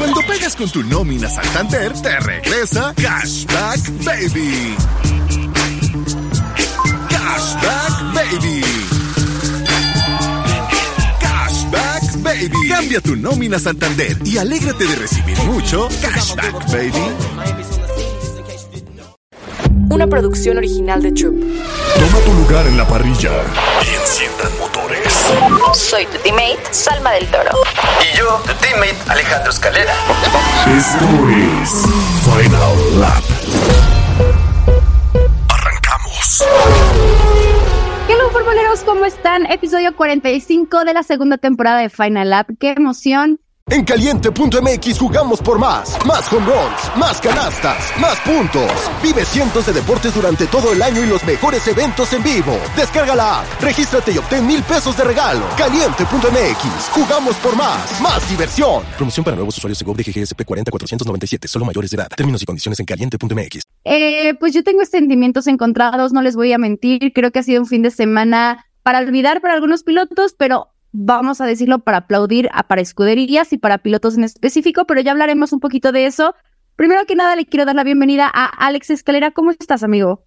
Cuando pegas con tu nómina Santander, te regresa Cashback Baby. Cashback Baby. Cashback Baby. Cambia tu nómina Santander y alégrate de recibir mucho Cashback Baby. Una producción original de Troop. Toma tu lugar en la parrilla y enciendan. Soy tu teammate, Salma del Toro. Y yo, tu teammate, Alejandro Escalera. Esto es Final Lap. Arrancamos. Hello, futboleros, ¿cómo están? Episodio 45 de la segunda temporada de Final Lap. ¡Qué emoción! En caliente.mx jugamos por más. Más home runs, más canastas, más puntos. Vive cientos de deportes durante todo el año y los mejores eventos en vivo. Descarga la app, regístrate y obtén mil pesos de regalo. Caliente.mx, jugamos por más. Más diversión. Promoción para nuevos usuarios de GOV de GGSP 40497, solo mayores de edad. Términos y condiciones en caliente.mx. Eh, pues yo tengo sentimientos encontrados, no les voy a mentir. Creo que ha sido un fin de semana para olvidar para algunos pilotos, pero vamos a decirlo, para aplaudir a para escuderías y para pilotos en específico, pero ya hablaremos un poquito de eso. Primero que nada, le quiero dar la bienvenida a Alex Escalera. ¿Cómo estás, amigo?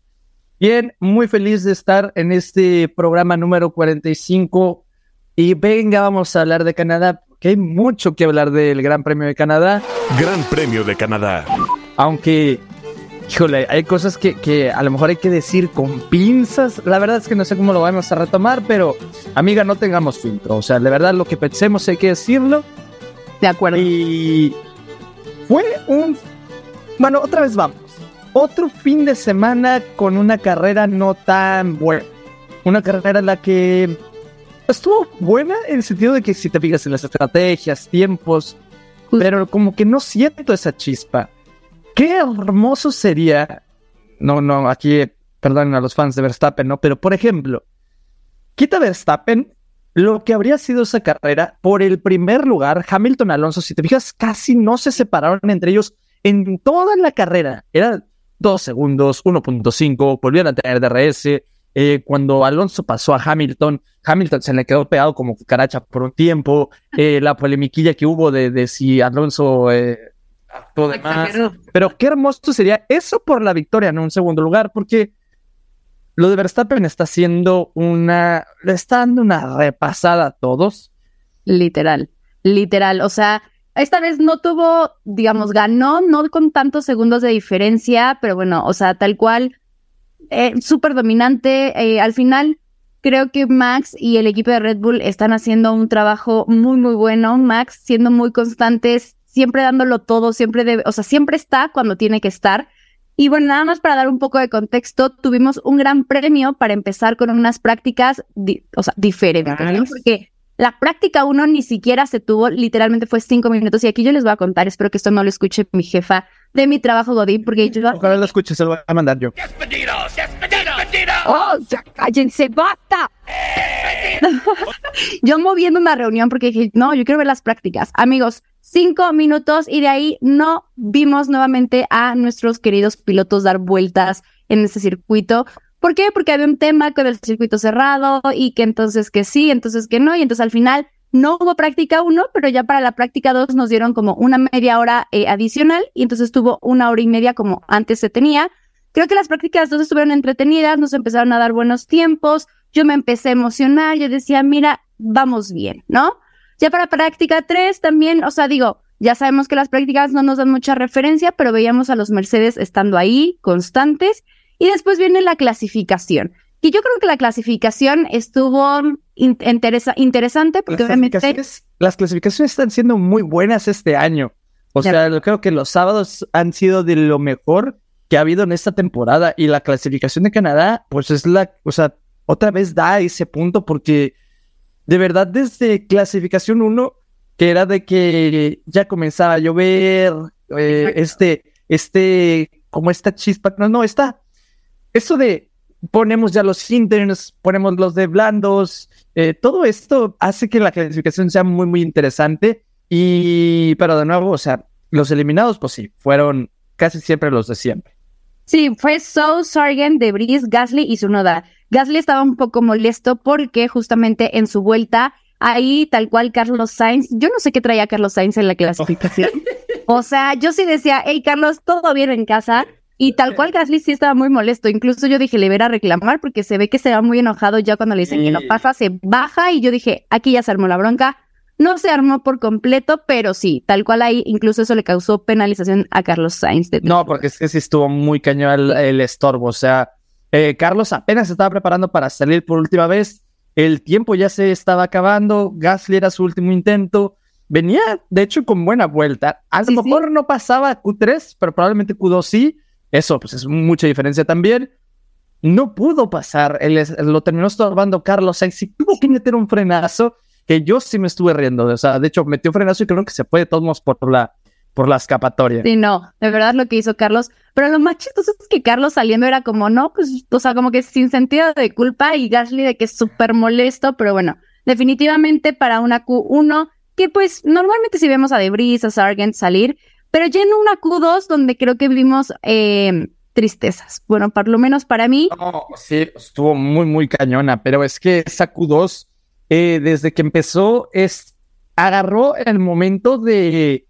Bien, muy feliz de estar en este programa número 45. Y venga, vamos a hablar de Canadá, que hay mucho que hablar del Gran Premio de Canadá. Gran Premio de Canadá. Aunque, híjole, hay cosas que, que a lo mejor hay que decir con pinzas. La verdad es que no sé cómo lo vamos a retomar, pero amiga, no tengamos filtro. O sea, de verdad lo que pensemos hay que decirlo. De acuerdo. Y fue un... Bueno, otra vez vamos. Otro fin de semana con una carrera no tan buena. Una carrera en la que estuvo buena en el sentido de que si te fijas en las estrategias, tiempos, pero como que no siento esa chispa. Qué hermoso sería. No, no, aquí, perdonen a los fans de Verstappen, ¿no? Pero por ejemplo, quita Verstappen lo que habría sido esa carrera por el primer lugar, Hamilton Alonso, si te fijas, casi no se separaron entre ellos en toda la carrera. Era dos segundos, 1.5, volvieron a tener DRS. Eh, cuando Alonso pasó a Hamilton, Hamilton se le quedó pegado como cucaracha por un tiempo. Eh, la polemiquilla que hubo de, si Alonso eh, actuó de más. Pero qué hermoso sería eso por la victoria, no un segundo lugar, porque lo de Verstappen está haciendo una. Le está dando una repasada a todos. Literal, literal. O sea, esta vez no tuvo, digamos, ganó, no con tantos segundos de diferencia, pero bueno, o sea, tal cual, eh, súper dominante. Eh, al final, creo que Max y el equipo de Red Bull están haciendo un trabajo muy, muy bueno. Max siendo muy constantes, siempre dándolo todo, siempre debe, o sea, siempre está cuando tiene que estar. Y bueno, nada más para dar un poco de contexto, tuvimos un gran premio para empezar con unas prácticas, di- o sea, diferentes, ¿no? Porque la práctica uno ni siquiera se tuvo, literalmente fue cinco minutos. Y aquí yo les voy a contar, espero que esto no lo escuche mi jefa de mi trabajo Godín, porque yo... Ojalá lo escuche, se lo voy a mandar yo. ¡Oh, ya cállense, basta! yo moviendo una reunión porque dije, no, yo quiero ver las prácticas. Amigos, cinco minutos y de ahí no vimos nuevamente a nuestros queridos pilotos dar vueltas en ese circuito. ¿Por qué? Porque había un tema con el circuito cerrado y que entonces que sí, entonces que no, y entonces al final no hubo práctica uno, pero ya para la práctica dos nos dieron como una media hora eh, adicional y entonces tuvo una hora y media como antes se tenía. Creo que las prácticas dos estuvieron entretenidas, nos empezaron a dar buenos tiempos, yo me empecé a emocionar, yo decía, mira, vamos bien, ¿no? Ya para práctica 3 también, o sea, digo, ya sabemos que las prácticas no nos dan mucha referencia, pero veíamos a los Mercedes estando ahí, constantes, y después viene la clasificación. Y yo creo que la clasificación estuvo in- interesa- interesante porque Las obviamente... clasificaciones, las clasificaciones están siendo muy buenas este año. O sea, yo creo que los sábados han sido de lo mejor que ha habido en esta temporada y la clasificación de Canadá, pues es la, o sea, otra vez da ese punto porque de verdad desde clasificación 1, que era de que ya comenzaba a llover, eh, este, este, como esta chispa, no, no, está, eso de ponemos ya los interns, ponemos los de blandos, eh, todo esto hace que la clasificación sea muy, muy interesante. Y, pero de nuevo, o sea, los eliminados, pues sí, fueron casi siempre los de siempre. Sí, fue Soul, Sargent, Debris, Gasly y Sunoda. Gasly estaba un poco molesto porque justamente en su vuelta, ahí tal cual Carlos Sainz, yo no sé qué traía Carlos Sainz en la clasificación, O sea, yo sí decía, hey Carlos, todo bien en casa. Y tal cual Gasly sí estaba muy molesto. Incluso yo dije, le voy a reclamar porque se ve que se va muy enojado ya cuando le dicen que no pasa, se baja y yo dije, aquí ya se armó la bronca. No se armó por completo, pero sí, tal cual ahí, incluso eso le causó penalización a Carlos Sainz. de- No, porque es que sí estuvo muy cañón el, el estorbo. O sea, eh, Carlos apenas se estaba preparando para salir por última vez. El tiempo ya se estaba acabando. Gasly era su último intento. Venía, de hecho, con buena vuelta. A lo Sí, sí. mejor no pasaba Q3, pero probablemente Q2 sí. Eso, pues es mucha diferencia también. No pudo pasar. Él es- lo terminó estorbando Carlos Sainz y tuvo que meter un frenazo que yo sí me estuve riendo. O sea, de hecho, metió un frenazo y creo que se fue de todos modos por la, por la escapatoria. Sí, no, de verdad lo que hizo Carlos. Pero lo más chistoso es que Carlos saliendo era como, no, pues, o sea, como que sin sentido de culpa y Gasly de que es súper molesto, pero bueno, definitivamente para una Q1, que pues normalmente si vemos a Debris, a Sargent salir, pero ya en una Q2 donde creo que vimos eh, tristezas. Bueno, por lo menos para mí, No, sí, estuvo muy, muy cañona, pero es que esa Q2, eh, desde que empezó, es, agarró el momento de,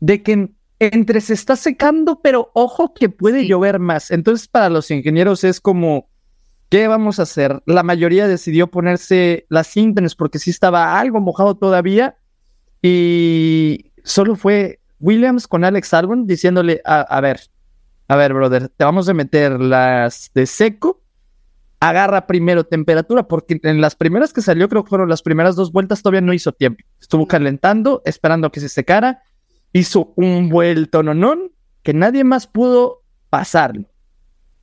de que en- entre se está secando, pero ojo que puede Sí. llover más. Entonces, para los ingenieros es como, ¿qué vamos a hacer? La mayoría decidió ponerse las cintas porque sí estaba algo mojado todavía y solo fue Williams con Alex Albon diciéndole, a, a ver, a ver, brother, te vamos a meter las de seco. Agarra primero temperatura, porque en las primeras que salió, creo que fueron las primeras dos vueltas, todavía no hizo tiempo. Estuvo calentando, esperando a que se secara. Hizo un vuelto nonón que nadie más pudo pasarlo.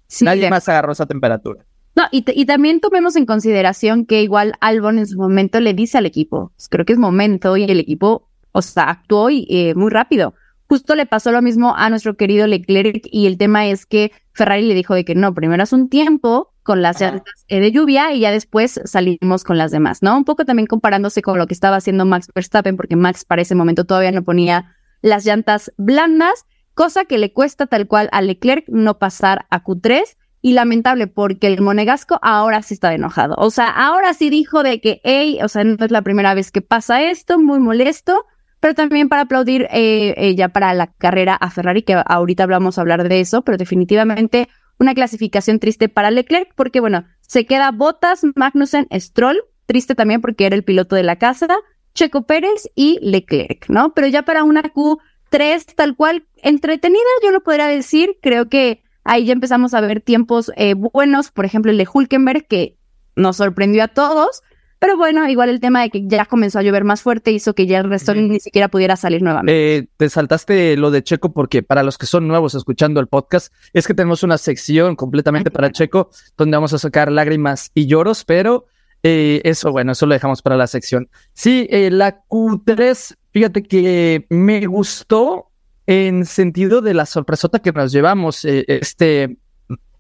sí, nadie más agarró esa temperatura. No, y, y también tomemos en consideración que igual Albon en su momento le dice al equipo, pues, creo que es momento y el equipo, o sea, actuó y, eh, muy rápido. Justo le pasó lo mismo a nuestro querido Leclerc y el tema es que Ferrari le dijo de que no, primero haz un tiempo con las llantas eh, de lluvia y ya después salimos con las demás, ¿no? Un poco también comparándose con lo que estaba haciendo Max Verstappen, porque Max para ese momento todavía no ponía las llantas blandas, cosa que le cuesta tal cual a Leclerc no pasar a Q3 y lamentable porque el monegasco ahora sí está enojado. O sea, ahora sí dijo de que, hey, o sea, no es la primera vez que pasa esto, muy molesto, pero también para aplaudir eh, eh, ya para la carrera a Ferrari, que ahorita vamos a hablar de eso, pero definitivamente una clasificación triste para Leclerc porque, bueno, se queda Bottas, Magnussen, Stroll, triste también porque era el piloto de la casa, Checo Pérez y Leclerc, ¿no? Pero ya para una Q3 tal cual entretenida, yo lo podría decir, creo que ahí ya empezamos a ver tiempos eh, buenos, por ejemplo el de Hulkenberg, que nos sorprendió a todos, pero bueno, igual el tema de que ya comenzó a llover más fuerte hizo que ya el resto ni siquiera pudiera salir nuevamente. Eh, te saltaste lo de Checo porque para los que son nuevos escuchando el podcast, es que tenemos una sección completamente para Checo donde vamos a sacar lágrimas y lloros, pero eh, eso, bueno, eso lo dejamos para la sección. Sí, eh, la Q3, fíjate que me gustó en sentido de la sorpresota que nos llevamos. eh, este,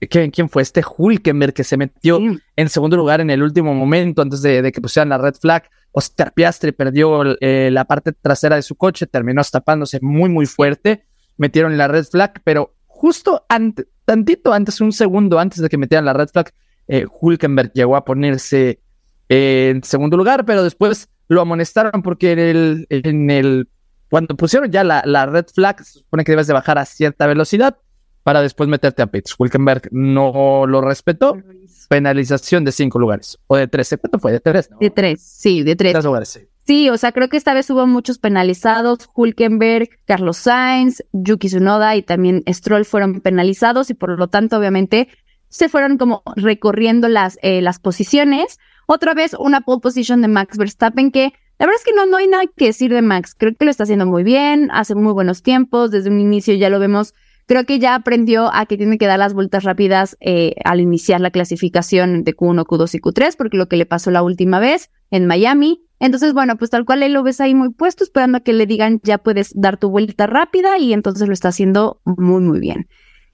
¿quién, quién fue? Este Hulkenberg que se metió Sí. en segundo lugar en el último momento, antes de, de que pusieran la red flag. Oscar Piastri perdió la parte trasera de su coche, terminó tapándose muy, muy fuerte. Metieron la red flag, pero justo ante- tantito antes, un segundo antes de que metieran la red flag, Hulkenberg llegó a ponerse en segundo lugar, pero después lo amonestaron porque en el, en el cuando pusieron ya la, la red flag, se supone que debes de bajar a cierta velocidad para después meterte a pits. Hulkenberg no lo respetó, penalización de cinco lugares. O de tres. ¿Cuánto fue? De tres, ¿no? De tres, sí, de tres. Tres lugares, sí. Sí, o sea, creo que esta vez hubo muchos penalizados. Hulkenberg, Carlos Sainz, Yuki Tsunoda y también Stroll fueron penalizados y por lo tanto, obviamente, se fueron como recorriendo las, eh, las posiciones. Otra vez una pole position de Max Verstappen que la verdad es que no, no hay nada que decir de Max. Creo que lo está haciendo muy bien, hace muy buenos tiempos. Desde un inicio ya lo vemos. Creo que ya aprendió a que tiene que dar las vueltas rápidas eh, al iniciar la clasificación de Q1, Q2 y Q3, porque lo que le pasó la última vez en Miami. Entonces, bueno, pues tal cual él lo ves ahí muy puesto, esperando a que le digan ya puedes dar tu vuelta rápida y entonces lo está haciendo muy, muy bien.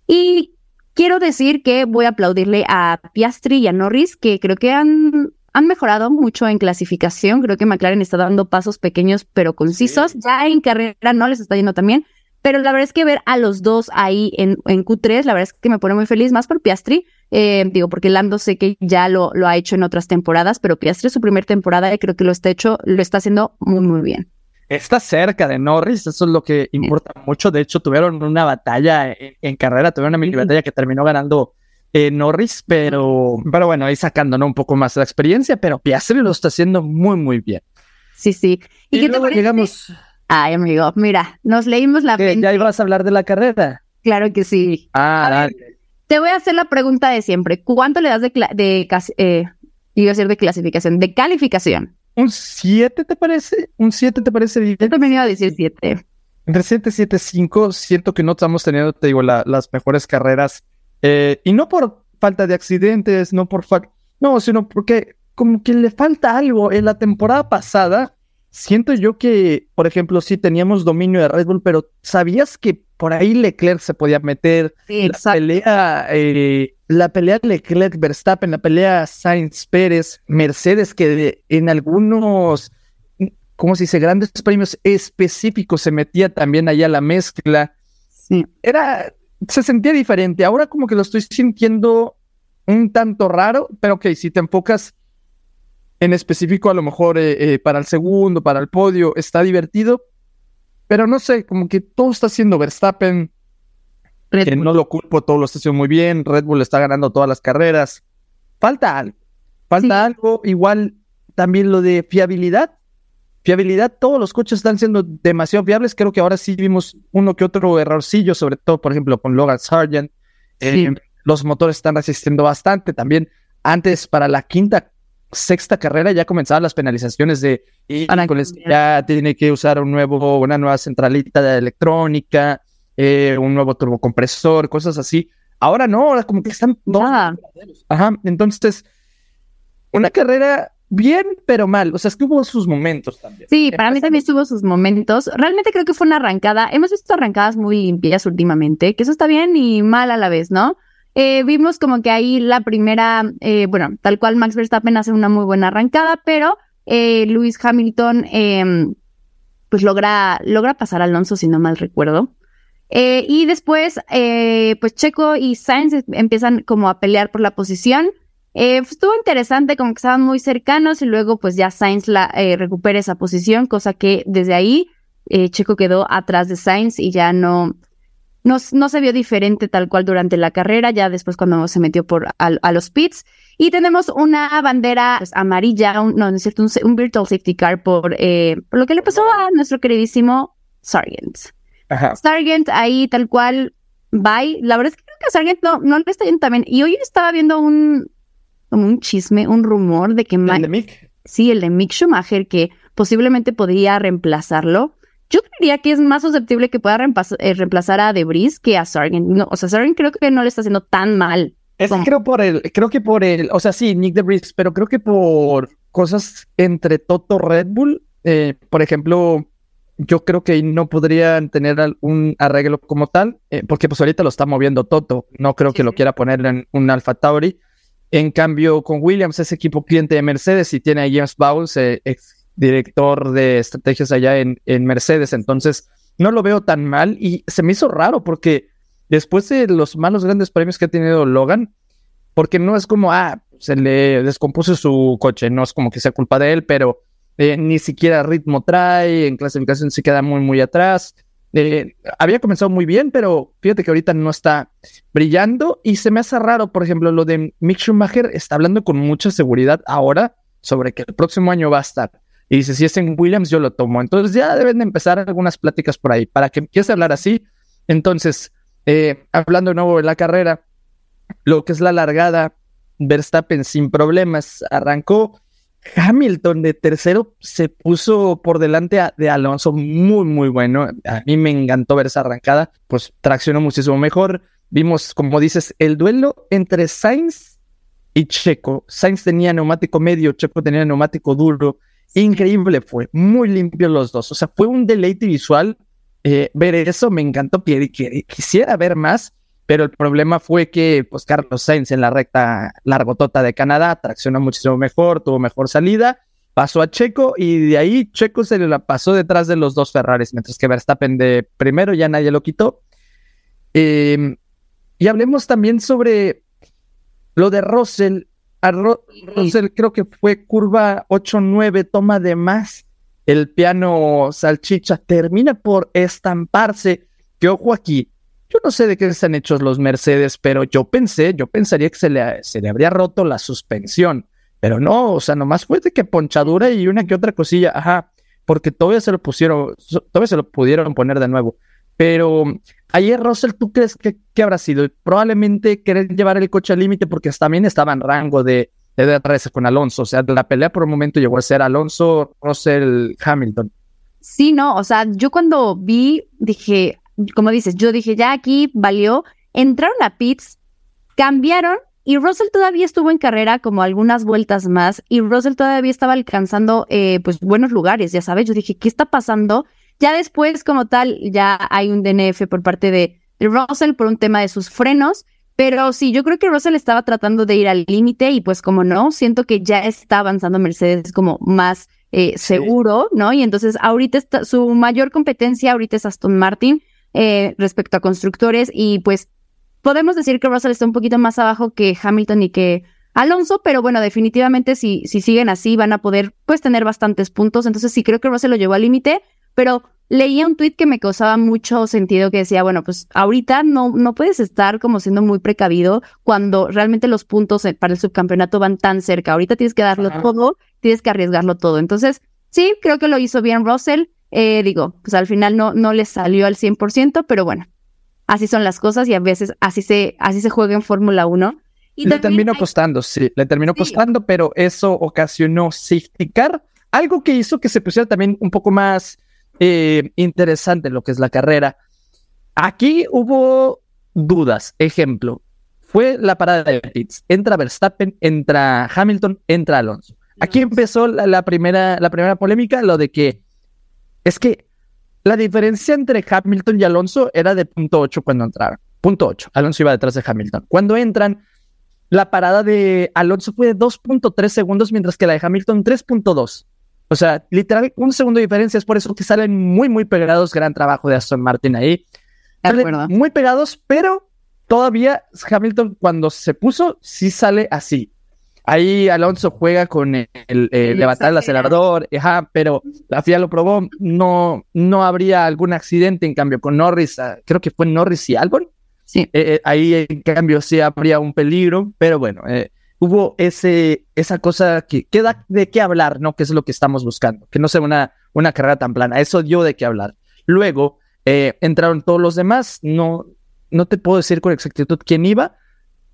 Y quiero decir que voy a aplaudirle a Piastri y a Norris, que creo que han, han mejorado mucho en clasificación. Creo que McLaren está dando pasos pequeños pero concisos. Ya en carrera no les está yendo también. Pero la verdad es que ver a los dos ahí en, en Q3, la verdad es que me pone muy feliz, más por Piastri. Eh, digo, porque Lando sé que ya lo, lo ha hecho en otras temporadas, pero Piastri su primera temporada y creo que lo está hecho, lo está haciendo muy, muy bien. está cerca de Norris, eso es lo que importa mucho. De hecho, tuvieron una batalla en, en carrera, tuvieron una mini batalla que terminó ganando eh, Norris, pero, pero bueno, ahí sacando ¿no? un poco más la experiencia, pero Piastri lo está haciendo muy, muy bien. Sí, sí. Y, ¿Y, qué te luego parece? llegamos. Ay, amigo, mira, nos leímos la. ¿Ya ibas a hablar de la carrera? Claro que sí. Ah, A ver, dale. Te voy a hacer la pregunta de siempre. ¿Cuánto le das de, de eh, iba a decir de clasificación, de calificación? ¿Un 7 te parece? ¿Un 7 te parece bien? Yo también iba a decir siete. Entre 7 y 7, 5, siento que no estamos teniendo, te digo, la- las mejores carreras. Eh, y no por falta de accidentes, no por falta. No, sino porque como que le falta algo. En la temporada pasada, siento yo que, por ejemplo, sí teníamos dominio de Red Bull, pero ¿sabías que por ahí Leclerc se podía meter? Sí, La pelea, eh, la pelea Leclerc-Verstappen, la pelea Sainz-Pérez, Mercedes, que en algunos, ¿cómo se dice? Grandes premios específicos se metía también allá la mezcla. Sí. Era, se sentía diferente. Ahora como que lo estoy sintiendo un tanto raro, pero ok, si te enfocas en específico a lo mejor eh, eh, para el segundo, para el podio, está divertido, pero no sé, como que todo está haciendo Verstappen, Red que Bull. no lo culpo, todo lo está haciendo muy bien, Red Bull está ganando todas las carreras. Falta algo, falta Sí. algo, igual también lo de fiabilidad. Fiabilidad, todos los coches están siendo demasiado fiables. Creo que ahora sí vimos uno que otro errorcillo, sobre todo, por ejemplo, con Logan Sargent. Eh, los motores están resistiendo bastante. También antes, para la quinta, sexta carrera, ya comenzaban las penalizaciones de ya tiene que usar un nuevo, una nueva centralita de electrónica, eh, un nuevo turbocompresor, cosas así. Ahora no, ahora como que están Nada. Ajá, entonces, una carrera bien, pero mal. O sea, es que hubo sus momentos también. Sí, para mí también tuvo sus momentos. Realmente creo que fue una arrancada. Hemos visto arrancadas muy limpias últimamente, que eso está bien y mal a la vez, ¿no? Eh, vimos como que ahí la primera, eh, bueno, tal cual Max Verstappen hace una muy buena arrancada, pero eh, Lewis Hamilton eh, pues logra, logra pasar a Alonso, si no mal recuerdo. Eh, y después, eh, pues Checo y Sainz empiezan como a pelear por la posición. Eh, pues, estuvo interesante, como que estaban muy cercanos y luego pues ya Sainz la, eh, recupera esa posición, cosa que desde ahí eh, Checo quedó atrás de Sainz y ya no, no, no se vio diferente tal cual durante la carrera, ya después cuando se metió por a, a los pits. Y tenemos una bandera pues, amarilla, un- no, no es cierto, un, un virtual safety car por, eh, por lo que le pasó a nuestro queridísimo Sargent. Ajá. Sargent ahí tal cual, bye. La verdad es que creo que Sargent no, no le está yendo también. Y hoy estaba viendo un, como un chisme, un rumor de que Ma- ¿El de Mick? sí, el de Mick Schumacher, que posiblemente podría reemplazarlo. Yo creería que es más susceptible que pueda eh, reemplazar a Debris que a Sargent. No, o sea, Sargent creo que no le está haciendo tan mal. Es que ¿Cómo? creo por el, creo que por el, o sea, sí, Nick de Briggs, pero creo que por cosas entre Toto Red Bull, eh, por ejemplo, yo creo que no podrían tener al- un arreglo como tal, eh, porque pues ahorita lo está moviendo Toto, no creo Sí, que lo quiera poner en un Alfa Tauri. En cambio, con Williams es equipo cliente de Mercedes y tiene a James Bowles, eh, ex director de estrategias allá en, en Mercedes, entonces no lo veo tan mal y se me hizo raro porque después de los malos grandes premios que ha tenido Logan, porque no es como, ah, se le descompuso su coche, no es como que sea culpa de él, pero eh, ni siquiera ritmo trae, en clasificación se queda muy, muy atrás. Eh, había comenzado muy bien, pero fíjate que ahorita no está brillando y se me hace raro, por ejemplo, lo de Mick Schumacher está hablando con mucha seguridad ahora sobre que el próximo año va a estar. Y dice, si es en Williams, yo lo tomo. Entonces ya deben de empezar algunas pláticas por ahí para que empiece a hablar así. Entonces, eh, hablando de nuevo de la carrera, lo que es la largada, Verstappen sin problemas arrancó. Hamilton de tercero se puso por delante a- de Alonso, muy, muy bueno. A mí me encantó ver esa arrancada, pues traccionó muchísimo mejor. Vimos, como dices, el duelo entre Sainz y Checo. Sainz tenía neumático medio, Checo tenía neumático duro. Increíble fue, muy limpio los dos. O sea, fue un deleite visual eh, ver eso. Me encantó, quisiera ver más, pero el problema fue que, pues, Carlos Sainz en la recta largotota de Canadá traccionó muchísimo mejor, tuvo mejor salida, pasó a Checo y de ahí Checo se le la pasó detrás de los dos Ferraris, mientras que Verstappen de primero ya nadie lo quitó. Eh, y hablemos también sobre lo de Russell. A Russell creo que fue curva 8-9, toma de más. el piano salchicha termina por estamparse. Que ojo aquí, yo no sé de qué están hechos los Mercedes, pero yo pensé, yo pensaría que se le, se le habría roto la suspensión. Pero no, o sea, nomás fue de que ponchadura y una que otra cosilla, ajá, porque todavía se lo pusieron, todavía se lo pudieron poner de nuevo. Pero ayer, Russell, ¿tú crees que, que habrá sido? Probablemente querer llevar el coche al límite porque también estaba en rango de, de DRS con Alonso. O sea, la pelea por un momento llegó a ser Alonso, Russell, Hamilton. Sí, no, o sea, yo cuando vi, dije, como dices, yo dije, ya aquí valió, entraron a pits, cambiaron y Russell todavía estuvo en carrera como algunas vueltas más y Russell todavía estaba alcanzando eh, pues buenos lugares, ya sabes, yo dije, ¿qué está pasando? Ya después como tal, ya hay un DNF por parte de, Russell por un tema de sus frenos, pero sí, yo creo que Russell estaba tratando de ir al límite y pues como no, siento que ya está avanzando Mercedes como más eh, seguro, ¿no? Y entonces ahorita está, su mayor competencia ahorita es Aston Martin eh, respecto a constructores y pues podemos decir que Russell está un poquito más abajo que Hamilton y que Alonso, pero bueno, definitivamente si, si siguen así van a poder pues tener bastantes puntos, entonces sí creo que Russell lo llevó al límite, pero leía un tweet que me causaba mucho sentido que decía, bueno, pues ahorita no, no puedes estar como siendo muy precavido cuando realmente los puntos para el subcampeonato van tan cerca. Ahorita tienes que darlo todo, tienes que arriesgarlo todo. Entonces, sí, creo que lo hizo bien Russell. Eh, digo, pues al final no, no le salió al 100%, pero bueno, así son las cosas y a veces así se, así se juega en Fórmula 1. Y le terminó costando, sí, le terminó sí. costando, pero eso ocasionó safety car, algo que hizo que se pusiera también un poco más eh, interesante lo que es la carrera. Aquí hubo dudas. Ejemplo, fue la parada de pits. Entra Verstappen, entra Hamilton, entra Alonso. Aquí empezó la, la, primera, la primera polémica, lo de que es que la diferencia entre Hamilton y Alonso era de punto 8 cuando entraron. Punto 8. Alonso iba detrás de Hamilton. Cuando entran, la parada de Alonso fue de 2.3 segundos, mientras que la de Hamilton 3.2. O sea, literal, un segundo de diferencia. Es por eso que salen muy, muy pegados. Gran trabajo de Aston Martin ahí. Muy pegados, pero todavía Hamilton, cuando se puso, sí sale así. Ahí Alonso juega con el, el, el levantar el acelerador, ajá, pero la FIA lo probó. No, no habría algún accidente. En cambio, con Norris, creo que fue Norris y Albon. Sí. Eh, ahí, en cambio, sí habría un peligro. Pero bueno, eh, hubo ese, esa cosa que queda de qué hablar, ¿no? Que es lo que estamos buscando, que no sea una, una carrera tan plana. Eso dio de qué hablar. Luego eh, entraron todos los demás, no, no te puedo decir con exactitud quién iba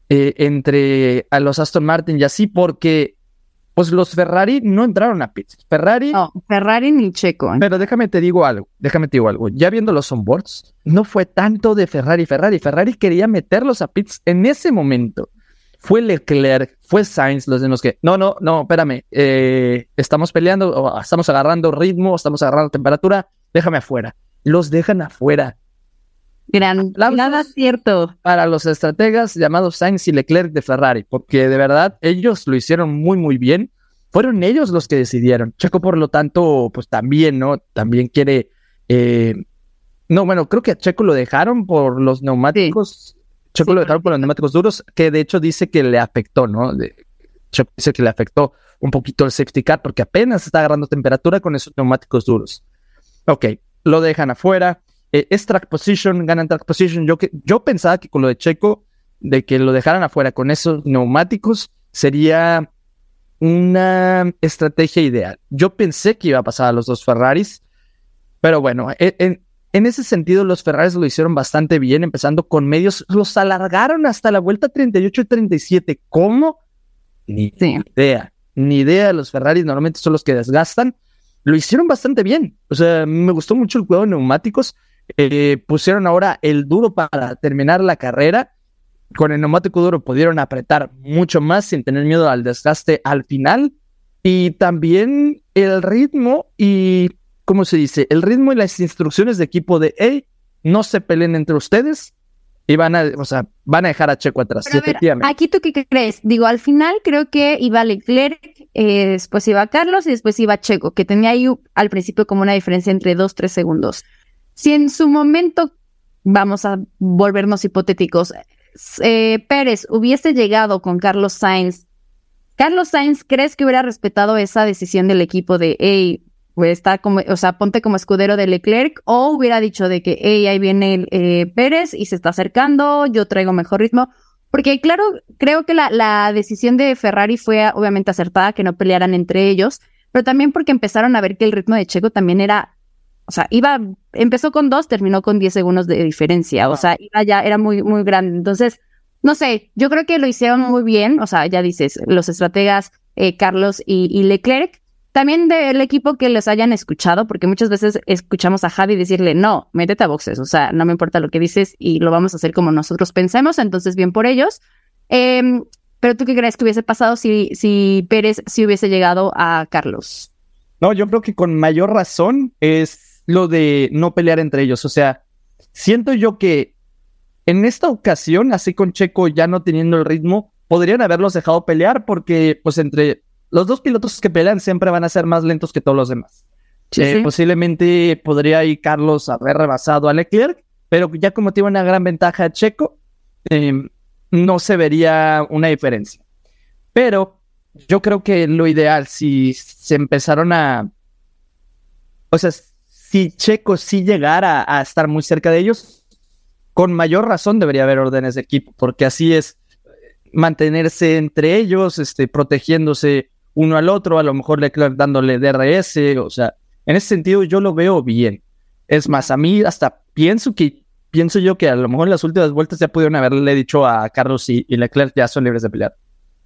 eh, entre a los Aston Martin y así, porque pues los Ferrari no entraron a pits. Ferrari. No, Ferrari ni Checo. ¿eh? Pero déjame te digo algo, déjame te digo algo. Ya viendo los onboards, no fue tanto de Ferrari, Ferrari. Ferrari quería meterlos a pits en ese momento fue Leclerc, fue Sainz los de los que, no, no, no, espérame, eh, estamos peleando, estamos agarrando ritmo, estamos agarrando temperatura, déjame afuera. Los dejan afuera. Gran, nada cierto. Para los estrategas llamados Sainz y Leclerc de Ferrari, porque de verdad ellos lo hicieron muy, muy bien. Fueron ellos los que decidieron. Checo, por lo tanto, pues también, ¿no? También quiere. Eh... No, bueno, creo que a Checo lo dejaron por los neumáticos. Sí Checo sí, lo dejaron con los neumáticos duros, que de hecho dice que le afectó, ¿no? De, Checo dice que le afectó un poquito el safety car porque apenas está agarrando temperatura con esos neumáticos duros. Ok, lo dejan afuera. Eh, es track position, ganan track position. Yo, que, yo pensaba que con lo de Checo, de que lo dejaran afuera con esos neumáticos, sería una estrategia ideal. Yo pensé que iba a pasar a los dos Ferraris, pero bueno, en, en ese sentido, los Ferraris lo hicieron bastante bien, empezando con medios, los alargaron hasta la vuelta 38 y 37. ¿Cómo? Ni sí. idea, ni idea. Los Ferraris normalmente son los que desgastan. Lo hicieron bastante bien. O sea, me gustó mucho el juego de neumáticos. Eh, pusieron ahora el duro para terminar la carrera. Con el neumático duro pudieron apretar mucho más sin tener miedo al desgaste al final. Y también el ritmo y ¿cómo se dice? El ritmo y las instrucciones de equipo de, hey, no se peleen entre ustedes y van a, o sea, van a dejar a Checo atrás. Pero efectivamente. Ver, aquí tú qué crees? Digo, al final creo que iba Leclerc, eh, después iba Carlos y después iba Checo, que tenía ahí al principio como una diferencia entre dos, tres segundos. Si en su momento, vamos a volvernos hipotéticos, eh, Pérez hubiese llegado con Carlos Sainz, Carlos Sainz, ¿crees que hubiera respetado esa decisión del equipo de, hey, está como, o sea, ponte como escudero de Leclerc, o hubiera dicho de que, hey, ahí viene eh, Pérez y se está acercando, yo traigo mejor ritmo. Porque claro, creo que la, la decisión de Ferrari fue obviamente acertada, que no pelearan entre ellos, pero también porque empezaron a ver que el ritmo de Checo también era, o sea, iba, empezó con dos, terminó con 10 segundos de diferencia, o sea, iba ya, era muy, muy grande. Entonces, no sé, yo creo que lo hicieron muy bien, o sea, ya dices, los estrategas eh, Carlos y, y Leclerc, también del equipo que les hayan escuchado, porque muchas veces escuchamos a Javi decirle, no, métete a boxes, o sea, no me importa lo que dices y lo vamos a hacer como nosotros pensemos, entonces bien por ellos. Em, pero tú qué crees que hubiese pasado si, si Pérez si hubiese llegado a Carlos? No, yo creo que con mayor razón es lo de no pelear entre ellos. O sea, siento yo que en esta ocasión, así con Checo ya no teniendo el ritmo, podrían haberlos dejado pelear porque, pues, entre los dos pilotos que pelean siempre van a ser más lentos que todos los demás. Sí, Eh, sí. Posiblemente podría ahí Carlos haber rebasado a Leclerc, pero ya como tiene una gran ventaja Checo, eh, no se vería una diferencia. Pero yo creo que lo ideal, si se empezaron a... O sea, si Checo sí llegara a estar muy cerca de ellos, con mayor razón debería haber órdenes de equipo, porque así es mantenerse entre ellos, este, protegiéndose uno al otro, a lo mejor Leclerc dándole DRS, o sea, en ese sentido yo lo veo bien. Es más, a mí hasta pienso que pienso yo que a lo mejor en las últimas vueltas ya pudieron haberle dicho a Carlos y, y Leclerc ya son libres de pelear.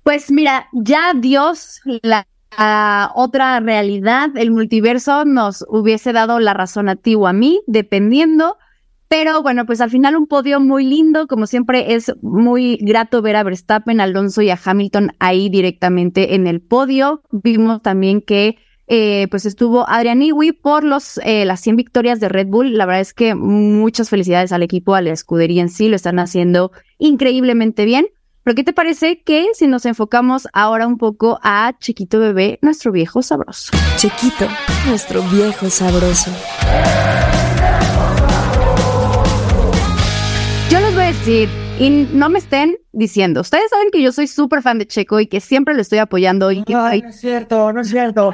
Pues mira, ya Dios, la, la otra realidad, el multiverso, nos hubiese dado la razón a ti o a mí, dependiendo. Pero bueno, pues al final un podio muy lindo, como siempre es muy grato ver a Verstappen, Alonso y a Hamilton ahí directamente en el podio. Vimos también que eh, pues estuvo Adrian Newey por los, eh, las 100 victorias de Red Bull. La verdad es que muchas felicidades al equipo, a la escudería en sí, lo están haciendo increíblemente bien. Pero ¿qué te parece que si nos enfocamos ahora un poco a Chiquito Bebé, nuestro viejo sabroso? Chiquito, nuestro viejo sabroso. Yo les voy a decir, y no me estén diciendo, ustedes saben que yo soy súper fan de Checo y que siempre lo estoy apoyando y que ay, es cierto, no es cierto.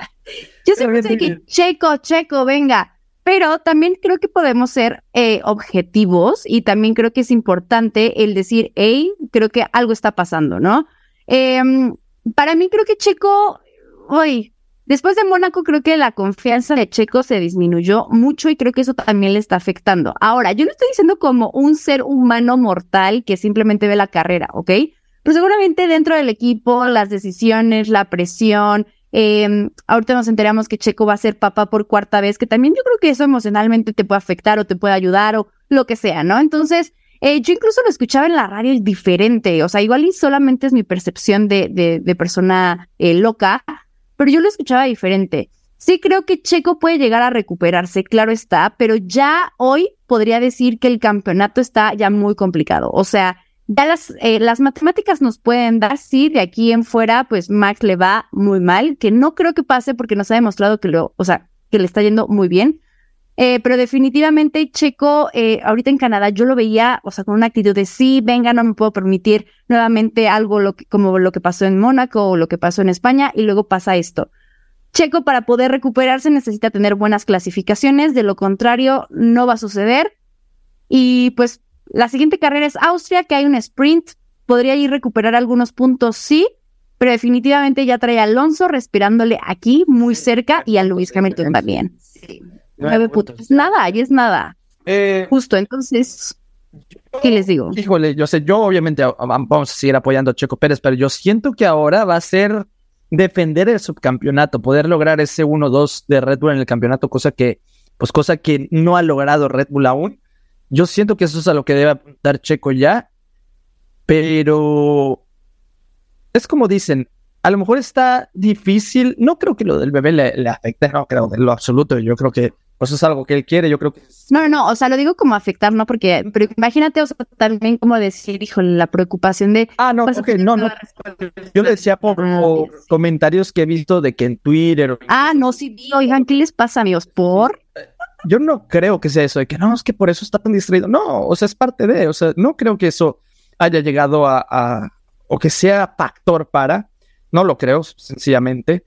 yo siempre sé que Checo, Checo, venga. Pero también creo que podemos ser eh, objetivos y también creo que es importante el decir, hey, creo que algo está pasando, ¿no? Em, para mí creo que Checo, hoy, después de Mónaco, creo que la confianza de Checo se disminuyó mucho y creo que eso también le está afectando. Ahora, yo no estoy diciendo como un ser humano mortal que simplemente ve la carrera, ¿ok? Pero seguramente dentro del equipo, las decisiones, la presión, eh, ahorita nos enteramos que Checo va a ser papá por cuarta vez, que también yo creo que eso emocionalmente te puede afectar o te puede ayudar o lo que sea, ¿no? Entonces, eh, yo incluso lo escuchaba en la radio diferente, o sea, igual y solamente es mi percepción de, de, de persona eh, loca, pero yo lo escuchaba diferente. Sí creo que Checo puede llegar a recuperarse, claro está, pero ya hoy podría decir que el campeonato está ya muy complicado. O sea, ya las, eh, las matemáticas nos pueden dar, sí, de aquí en fuera, pues Max le va muy mal, que no creo que pase porque nos ha demostrado que lo, o sea, que le está yendo muy bien. Eh, pero definitivamente Checo, eh, ahorita en Canadá, yo lo veía, o sea, con una actitud de sí, venga, no me puedo permitir nuevamente algo lo como lo que pasó en Mónaco o lo que pasó en España, y luego pasa esto. Checo, para poder recuperarse, necesita tener buenas clasificaciones, de lo contrario, no va a suceder. Y pues la siguiente carrera es Austria, que hay un sprint, podría ir recuperar algunos puntos, sí, pero definitivamente ya trae a Alonso respirándole aquí, muy cerca, y a Luis Hamilton también. Sí. Nueve puntos. Nada, ahí es nada. Eh, Justo, entonces, ¿qué les digo? Híjole, yo sé, yo obviamente a- a- vamos a seguir apoyando a Checo Pérez, pero yo siento que ahora va a ser defender el subcampeonato, poder lograr ese 1-2 de Red Bull en el campeonato, cosa que, pues cosa que no ha logrado Red Bull aún. Yo siento que eso es a lo que debe apuntar Checo ya, pero es como dicen, a lo mejor está difícil, no creo que lo del bebé le, le afecte, no creo, en lo absoluto, yo creo que pues es algo que él quiere, yo creo que No, no, no, o sea, lo digo como afectar, ¿no? Porque, pero imagínate, o sea, también como decir, híjole, la preocupación de... Ah, no, pues, ok, no, no. Yo decía por, comentarios que he visto de que en Twitter. Ah, no, sí, di, oigan, ¿qué les pasa, amigos? ¿Por? Yo no creo que sea eso, de que no, es que por eso está tan distraído. No, o sea, es parte de, o sea, no creo que eso haya llegado a, o que sea factor para. No lo creo, sencillamente.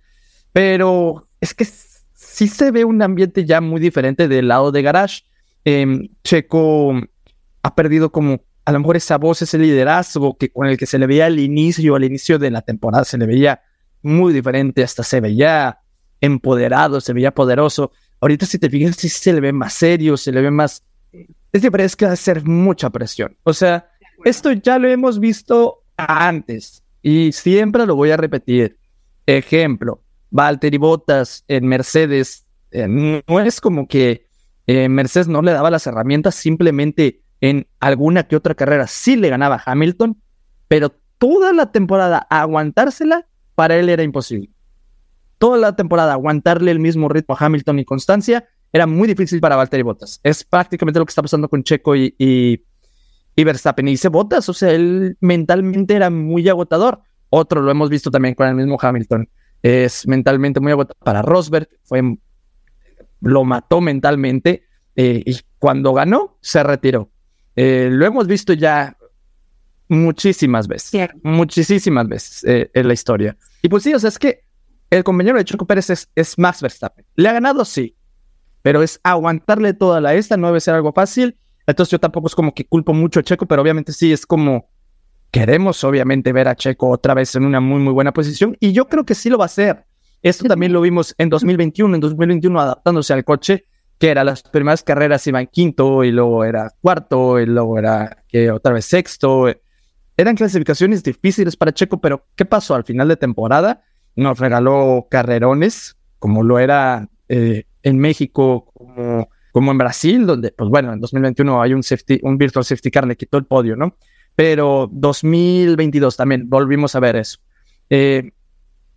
Pero es que sí se ve un ambiente ya muy diferente del lado de Garage. Em, Checo ha perdido como a lo mejor esa voz, ese liderazgo que con el que se le veía al inicio, al inicio de la temporada, se le veía muy diferente, hasta se veía empoderado, se veía poderoso. Ahorita si te fijas, sí se le ve más serio, se le ve más... Es que parece ser mucha presión. O sea, esto ya lo hemos visto antes y siempre lo voy a repetir. Ejemplo, Valtteri Bottas en Mercedes, eh, no es como que eh, Mercedes no le daba las herramientas, simplemente en alguna que otra carrera sí le ganaba Hamilton, pero toda la temporada aguantársela para él era imposible. Toda la temporada aguantarle el mismo ritmo a Hamilton y Constancia era muy difícil para Valtteri Bottas. Es prácticamente lo que está pasando con Checo y, y, y Verstappen. Y dice Bottas, o sea, él mentalmente era muy agotador. Otro lo hemos visto también con el mismo Hamilton. Es mentalmente muy agotador. Para Rosberg fue, lo mató mentalmente eh, y cuando ganó se retiró. Eh, lo hemos visto ya muchísimas veces, muchísimas veces eh, en la historia. Y pues sí, o sea, es que el compañero de Checo Pérez es, es, Max Verstappen. Le ha ganado, sí, pero es aguantarle toda la esta, no debe ser algo fácil. Entonces yo tampoco es como que culpo mucho a Checo, pero obviamente sí es como queremos obviamente ver a Checo otra vez en una muy, muy buena posición y yo creo que sí lo va a hacer. Esto también lo vimos en 2021, en 2021 adaptándose al coche que era las primeras carreras iban quinto y luego era cuarto y luego era que otra vez sexto. Eran clasificaciones difíciles para Checo, pero ¿qué pasó al final de temporada? Nos regaló carrerones, como lo era eh, en México, como, como en Brasil, donde, pues bueno, en 2021 hay un safety, un virtual safety car, le quitó el podio, ¿no? Pero 2022 también volvimos a ver eso. Eh,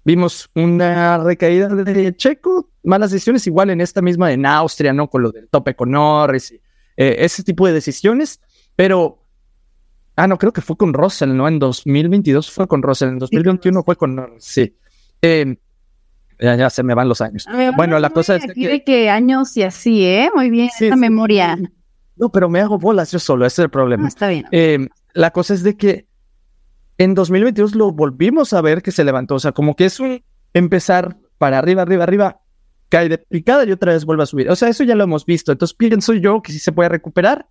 Vimos una recaída de Checo, malas decisiones, igual en esta misma en Austria, ¿no? Con lo del tope con Norris, eh, ese tipo de decisiones, pero, ah, no, creo que fue con Russell, ¿no? En 2022 fue con Russell, en 2021 fue con Norris, sí. Eh, ya, se me van los años. bueno, la cosa es que... que años y así, ¿eh? Muy bien, esa memoria. No, pero me hago bolas yo solo, ese es el problema. Ah, está bien. Eh, la cosa es de que en 2022 lo volvimos a ver que se levantó, o sea, como que es un empezar para arriba, arriba, arriba, cae de picada y otra vez vuelve a subir. O sea, eso ya lo hemos visto. Entonces pienso yo que sí se puede recuperar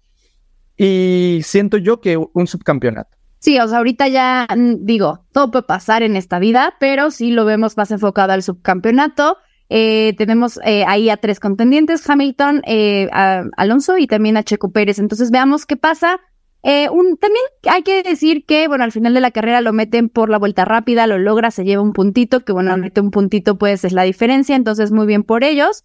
y siento yo que un subcampeonato. Sí, o sea, ahorita ya mm, digo, todo puede pasar en esta vida, pero sí lo vemos más enfocado al subcampeonato. Eh, tenemos eh, ahí a tres contendientes, Hamilton, eh, a Alonso y también a Checo Pérez. Entonces veamos qué pasa. Eh, un, también hay que decir que, bueno, al final de la carrera lo meten por la vuelta rápida, lo logra, se lleva un puntito, que bueno, mete un puntito pues es la diferencia, entonces muy bien por ellos.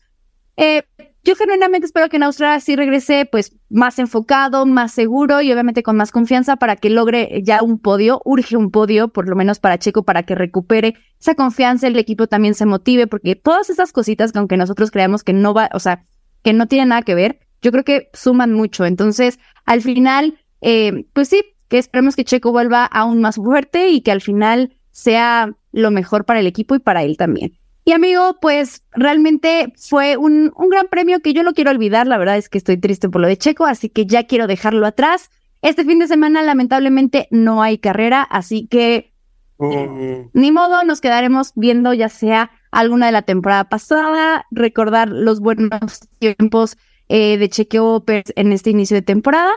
Yo genuinamente espero que en Australia sí regrese pues más enfocado, más seguro y obviamente con más confianza para que logre ya un podio, urge un podio, por lo menos para Checo, para que recupere esa confianza, el equipo también se motive, porque todas esas cositas que aunque nosotros creamos que no va, o sea, que no tienen nada que ver, yo creo que suman mucho. Entonces, al final, eh, pues sí, que esperemos que Checo vuelva aún más fuerte y que al final sea lo mejor para el equipo y para él también. Y amigo, pues realmente fue un, un gran premio que yo no quiero olvidar, la verdad es que estoy triste por lo de Checo, así que ya quiero dejarlo atrás. Este fin de semana lamentablemente no hay carrera, así que oh. ni modo, nos quedaremos viendo ya sea alguna de la temporada pasada, recordar los buenos tiempos eh, de Checo en este inicio de temporada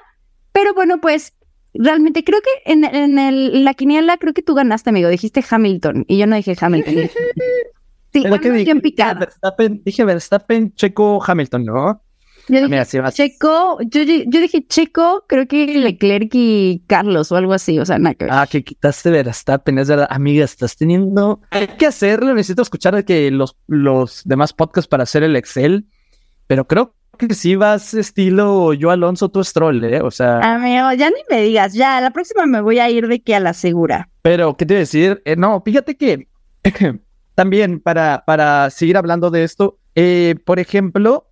pero bueno, pues realmente creo que en, en el, la quiniela creo que tú ganaste, amigo. Dijiste Hamilton y yo no dije Hamilton. Sí, que dije, Verstappen, dije Verstappen, Checo, Hamilton, ¿no? Yo dije Checo, yo, yo, dije Checo, creo que Leclerc y Carlos o algo así, o sea, nada que Ah, que quitaste Verstappen, es verdad. Amiga, estás teniendo Hay que hacerlo, necesito escuchar que los, los demás podcasts para hacer el Excel, pero creo que si vas estilo yo Alonso, tú Stroll, ¿eh? O sea. Amigo, ya ni me digas, ya, la próxima me voy a ir de que a la segura. Pero, ¿qué te voy a decir? Eh, no, fíjate que también para, para seguir hablando de esto, eh, por ejemplo,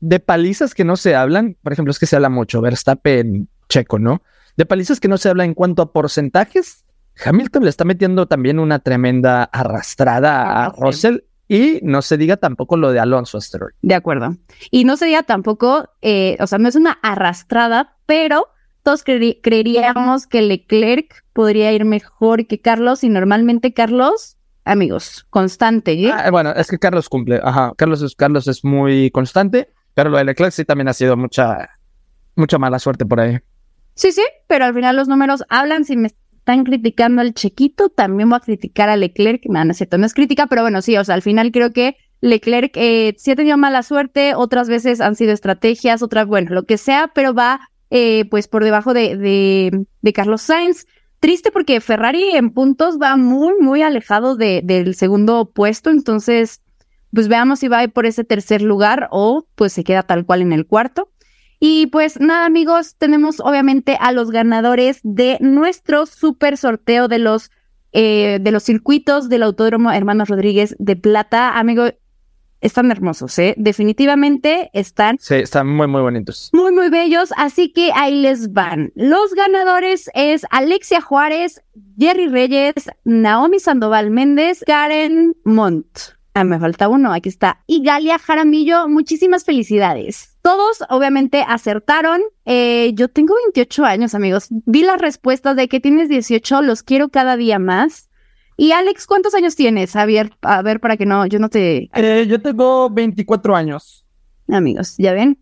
de palizas que no se hablan, por ejemplo, es que se habla mucho, Verstappen, Checo, ¿no? De palizas que no se habla en cuanto a porcentajes, Hamilton le está metiendo también una tremenda arrastrada a Russell y no se diga tampoco lo de Alonso Asteroid. De acuerdo. Y no se diga tampoco, eh, o sea, no es una arrastrada, pero todos creeríamos que Leclerc podría ir mejor que Carlos y normalmente Carlos amigos, constante. ¿eh? Ah, bueno, es que Carlos cumple. Ajá, Carlos es, Carlos es muy constante, pero lo de Leclerc sí también ha sido mucha, mucha mala suerte por ahí. Sí, sí, pero al final los números hablan. Si me están criticando al Chequito, también voy a criticar a Leclerc. No, no es cierto, no es crítica, pero bueno, sí, o sea, al final creo que Leclerc eh, sí ha tenido mala suerte, otras veces han sido estrategias, otras, bueno, lo que sea, pero va eh, pues por debajo de, de, de Carlos Sainz. Triste porque Ferrari en puntos va muy, muy alejado de, del segundo puesto, entonces, pues veamos si va por ese tercer lugar o pues se queda tal cual en el cuarto. Y pues nada, amigos, tenemos obviamente a los ganadores de nuestro super sorteo de los, eh, de los circuitos del Autódromo Hermanos Rodríguez de Plata. Amigo, están hermosos, ¿eh? Definitivamente están. Sí, están muy, muy bonitos. Muy, muy bellos. Así que ahí les van. Los ganadores es Alexia Juárez, Jerry Reyes, Naomi Sandoval Méndez, Karen Montt. Ah, me falta uno, aquí está. Y Galia Jaramillo, muchísimas felicidades. Todos obviamente acertaron. Eh, yo tengo 28 años, amigos. Vi las respuestas de que tienes 18, los quiero cada día más. Y Alex, ¿cuántos años tienes? Javier, a ver, para que no, yo no te... Eh, yo tengo 24 años. Amigos, ¿ya ven?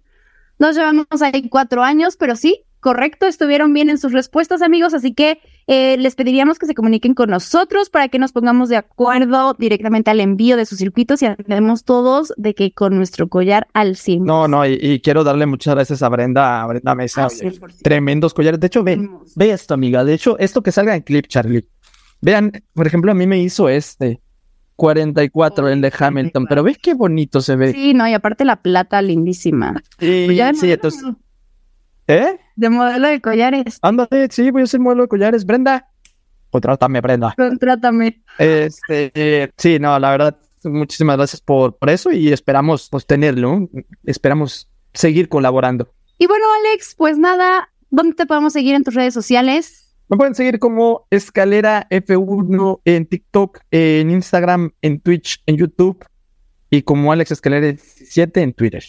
Nos llevamos ahí cuatro años, pero sí, correcto, estuvieron bien en sus respuestas, amigos, así que eh, les pediríamos que se comuniquen con nosotros para que nos pongamos de acuerdo directamente al envío de sus circuitos y andemos todos de que con nuestro collar al 100. No, no, y, y quiero darle muchas gracias a Brenda, a Brenda Mesa. Ah, oye, 100%. tremendos collares. De hecho, ve, ve esto, amiga. De hecho, esto que salga en clip, Charlie. Vean, por ejemplo, a mí me hizo este 44, el de Hamilton, pero ves qué bonito se ve. Sí, no, y aparte la plata lindísima. Y, Pues ya sí, entonces, ¿eh? de modelo de collares, Ándale, sí, voy a ser modelo de collares. Brenda, contrátame, Brenda. contrátame. Este, eh, sí, no, la verdad, muchísimas gracias por, por eso y esperamos pues tenerlo, esperamos seguir colaborando. Y bueno, Alex, pues nada, ¿dónde te podemos seguir en tus redes sociales? Me pueden seguir como Escalera F1 en TikTok, en Instagram, en Twitch, en YouTube y como Alex Escalera 17 en Twitter.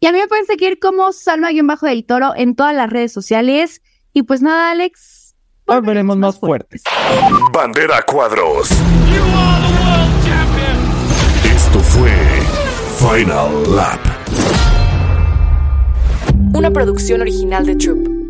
Y a mí me pueden seguir como Salma-Bajo del Toro en todas las redes sociales. Y pues nada, Alex. Nos veremos más fuertes. Bandera Cuadros. Esto fue Final Lap. Una producción original de Troop.